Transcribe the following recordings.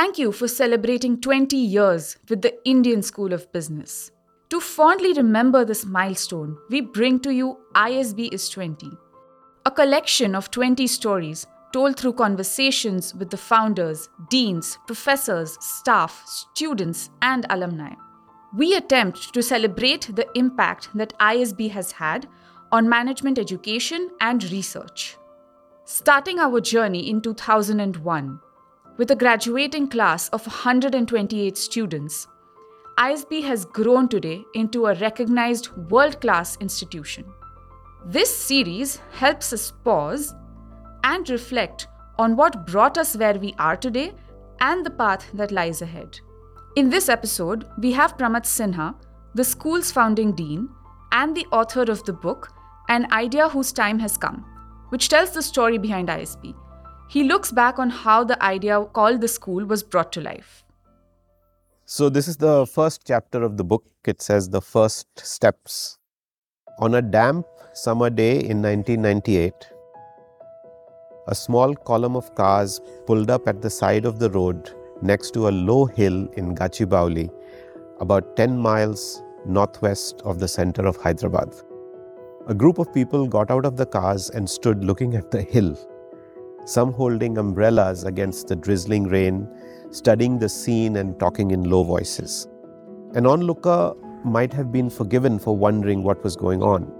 Thank you for celebrating 20 years with the Indian School of Business. To fondly remember this milestone, we bring to you ISB is 20, a collection of 20 stories told through conversations with the founders, deans, professors, staff, students, and alumni. We attempt to celebrate the impact that ISB has had on management education and research. Starting our journey in 2001, with a graduating class of 128 students, ISB has grown today into a recognized world class institution. This series helps us pause and reflect on what brought us where we are today and the path that lies ahead. In this episode, we have Pramath Sinha, the school's founding dean, and the author of the book, An Idea Whose Time Has Come, which tells the story behind ISB he looks back on how the idea called the school was brought to life. So, this is the first chapter of the book. It says the first steps. On a damp summer day in 1998, a small column of cars pulled up at the side of the road next to a low hill in Gachibowli, about 10 miles northwest of the center of Hyderabad. A group of people got out of the cars and stood looking at the hill some holding umbrellas against the drizzling rain, studying the scene and talking in low voices. An onlooker might have been forgiven for wondering what was going on.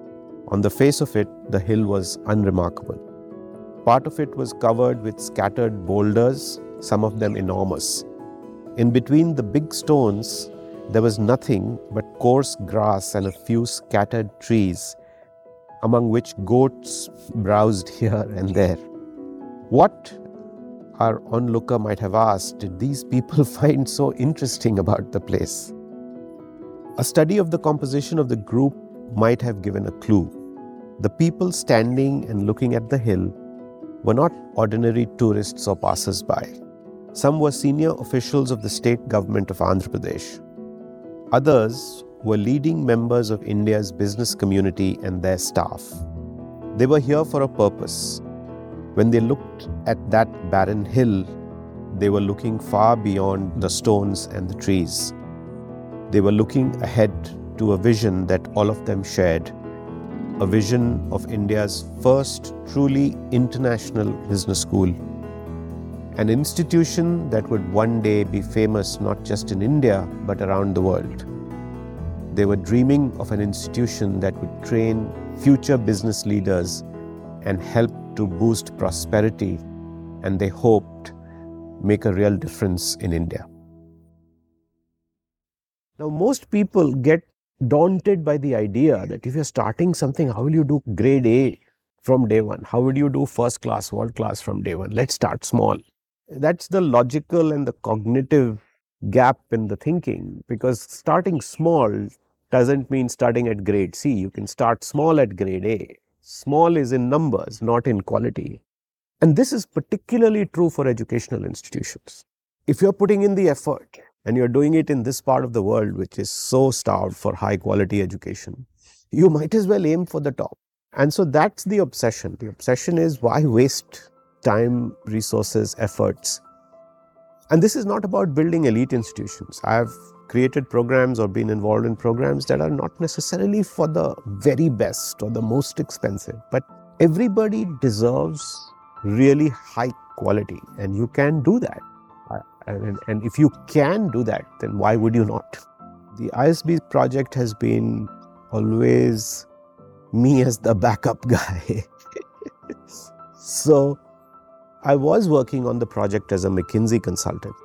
On the face of it, the hill was unremarkable. Part of it was covered with scattered boulders, some of them enormous. In between the big stones, there was nothing but coarse grass and a few scattered trees, among which goats browsed here and there. What our onlooker might have asked did these people find so interesting about the place? A study of the composition of the group might have given a clue. The people standing and looking at the hill were not ordinary tourists or passers by. Some were senior officials of the state government of Andhra Pradesh. Others were leading members of India's business community and their staff. They were here for a purpose when they looked at that barren hill, they were looking far beyond the stones and the trees. They were looking ahead to a vision that all of them shared a vision of India's first truly international business school. An institution that would one day be famous not just in India but around the world. They were dreaming of an institution that would train future business leaders and help to boost prosperity and they hoped make a real difference in India. Now, most people get daunted by the idea that if you're starting something, how will you do grade A from day one? How would you do first class, world class from day one? Let's start small. That's the logical and the cognitive gap in the thinking because starting small doesn't mean starting at grade C. You can start small at grade A. Small is in numbers, not in quality. And this is particularly true for educational institutions. If you're putting in the effort and you're doing it in this part of the world, which is so starved for high quality education, you might as well aim for the top. And so that's the obsession. The obsession is why waste time, resources, efforts. And this is not about building elite institutions. I have created programs or been involved in programs that are not necessarily for the very best or the most expensive, but everybody deserves really high quality, and you can do that. And, and if you can do that, then why would you not? The ISB project has been always me as the backup guy. so I was working on the project as a McKinsey consultant,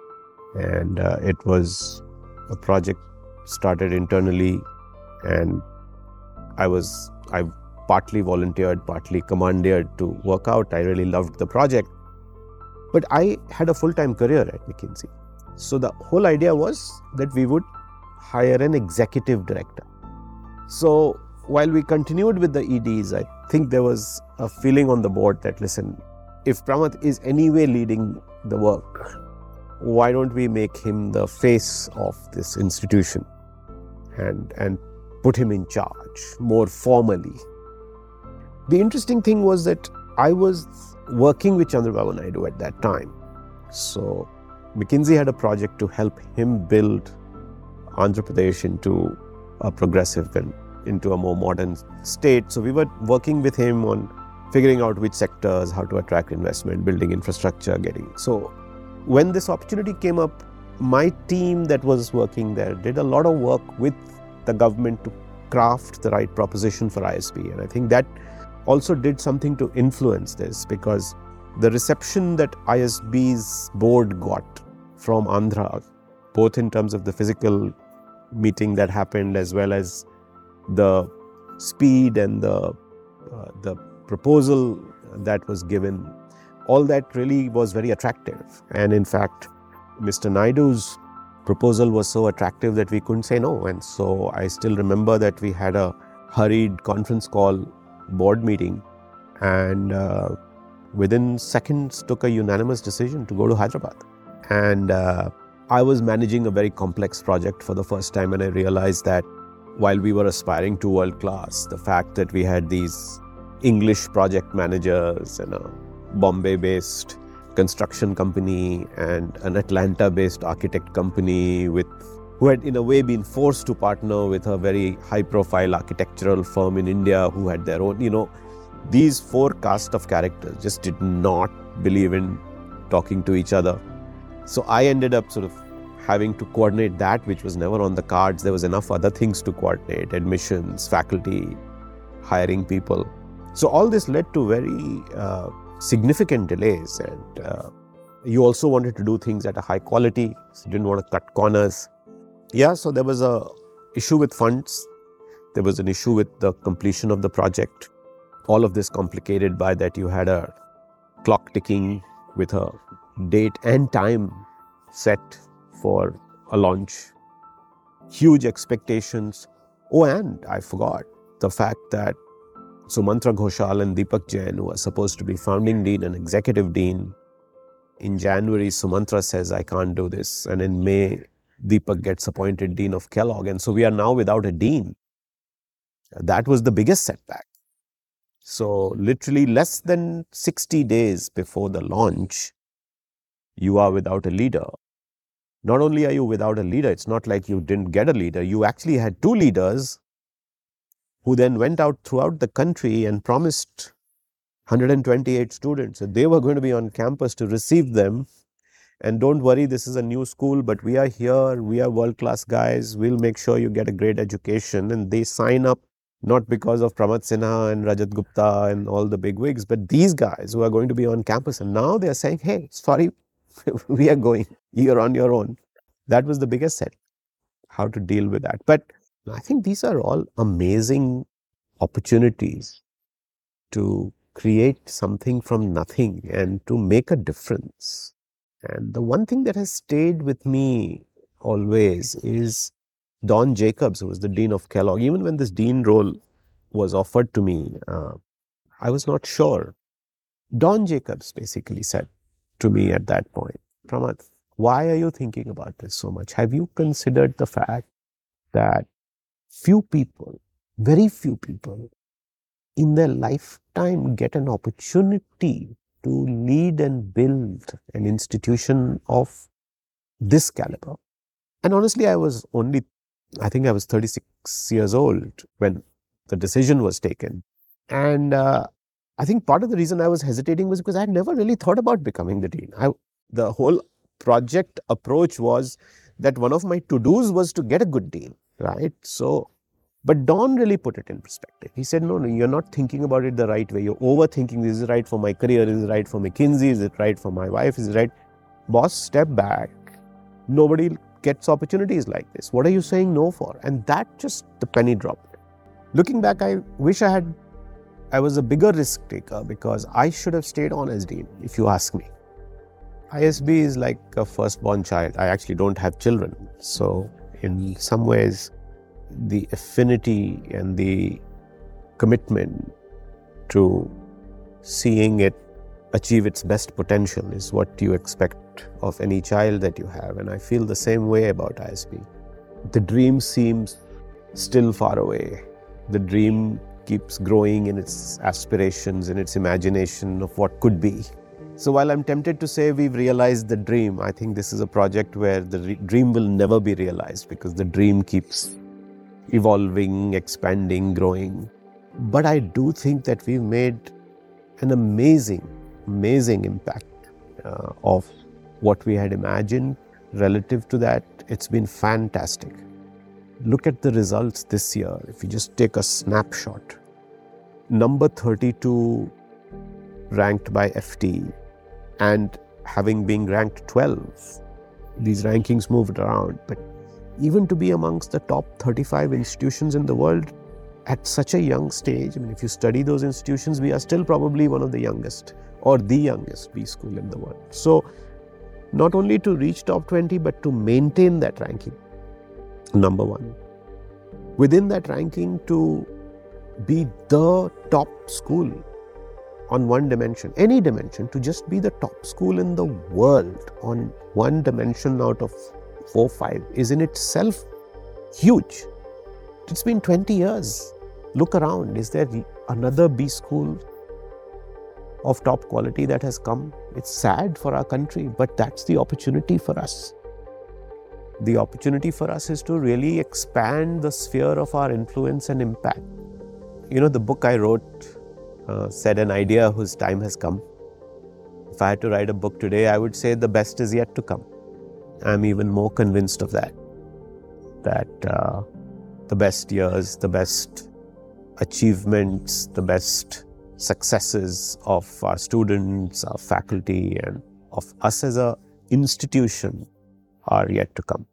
and uh, it was a project started internally and I was I partly volunteered, partly commandeered to work out. I really loved the project. But I had a full-time career at McKinsey. So the whole idea was that we would hire an executive director. So while we continued with the EDs, I think there was a feeling on the board that listen, if Pramath is anyway leading the work, why don't we make him the face of this institution and, and put him in charge more formally? The interesting thing was that I was working with Chandrababu Naidu at that time. So McKinsey had a project to help him build Andhra Pradesh into a progressive and into a more modern state. So we were working with him on figuring out which sectors, how to attract investment, building infrastructure, getting. So when this opportunity came up, my team that was working there did a lot of work with the government to craft the right proposition for ISB. And I think that also did something to influence this because the reception that ISB's board got from Andhra, both in terms of the physical meeting that happened as well as the speed and the uh, the proposal that was given all that really was very attractive. And in fact mr naidu's proposal was so attractive that we couldn't say no. And so i still remember that we had a hurried conference call board meeting and uh, within seconds took a unanimous decision to go to hyderabad. And uh, i was managing a very complex project for the first time and i realized that while we were aspiring to world class, the fact that we had these English project managers and a Bombay based construction company and an Atlanta based architect company with who had in a way been forced to partner with a very high profile architectural firm in India who had their own, you know, these four cast of characters just did not believe in talking to each other. So I ended up sort of having to coordinate that, which was never on the cards. There was enough other things to coordinate admissions, faculty, hiring people. So, all this led to very uh, significant delays. And uh, you also wanted to do things at a high quality, so you didn't want to cut corners. Yeah, so there was a issue with funds. There was an issue with the completion of the project. All of this complicated by that you had a clock ticking with a date and time set for a launch. Huge expectations. Oh, and I forgot the fact that Sumantra Ghoshal and Deepak Jain, who are supposed to be founding dean and executive dean, in January, Sumantra says, I can't do this. And in May, Deepak gets appointed dean of Kellogg. And so we are now without a dean. That was the biggest setback. So, literally, less than 60 days before the launch, you are without a leader not only are you without a leader, it's not like you didn't get a leader, you actually had two leaders who then went out throughout the country and promised 128 students that they were going to be on campus to receive them. And don't worry, this is a new school, but we are here, we are world class guys, we'll make sure you get a great education. And they sign up not because of Pramath Sinha and Rajat Gupta and all the big wigs, but these guys who are going to be on campus. And now they are saying, hey, sorry, we are going. You're on your own. That was the biggest set. How to deal with that. But I think these are all amazing opportunities to create something from nothing and to make a difference. And the one thing that has stayed with me always is Don Jacobs, who was the dean of Kellogg. Even when this dean role was offered to me, uh, I was not sure. Don Jacobs basically said, to me at that point, Pramath, why are you thinking about this so much? Have you considered the fact that few people, very few people, in their lifetime get an opportunity to lead and build an institution of this caliber? And honestly, I was only, I think I was 36 years old when the decision was taken. And uh, I think part of the reason I was hesitating was because I had never really thought about becoming the dean. I, the whole project approach was that one of my to dos was to get a good dean, right? So, but Don really put it in perspective. He said, No, no, you're not thinking about it the right way. You're overthinking this is right for my career, is it right for McKinsey, is it right for my wife, is it right? Boss, step back. Nobody gets opportunities like this. What are you saying no for? And that just the penny dropped. Looking back, I wish I had I was a bigger risk taker because I should have stayed on as dean, if you ask me. ISB is like a firstborn child. I actually don't have children. So, in some ways, the affinity and the commitment to seeing it achieve its best potential is what you expect of any child that you have. And I feel the same way about ISB. The dream seems still far away. The dream keeps growing in its aspirations, in its imagination of what could be. So while I'm tempted to say we've realized the dream, I think this is a project where the re- dream will never be realized because the dream keeps evolving, expanding, growing. But I do think that we've made an amazing, amazing impact uh, of what we had imagined relative to that. It's been fantastic. Look at the results this year. If you just take a snapshot, number 32 ranked by FT and having been ranked 12, these rankings moved around. But even to be amongst the top 35 institutions in the world at such a young stage, I mean, if you study those institutions, we are still probably one of the youngest or the youngest B school in the world. So, not only to reach top 20, but to maintain that ranking, number one. Within that ranking, to be the top school on one dimension, any dimension, to just be the top school in the world on one dimension out of four, five is in itself huge. It's been 20 years. Look around. Is there another B school of top quality that has come? It's sad for our country, but that's the opportunity for us. The opportunity for us is to really expand the sphere of our influence and impact. You know, the book I wrote uh, said an idea whose time has come. If I had to write a book today, I would say the best is yet to come. I'm even more convinced of that. That uh, the best years, the best achievements, the best successes of our students, our faculty, and of us as a institution are yet to come.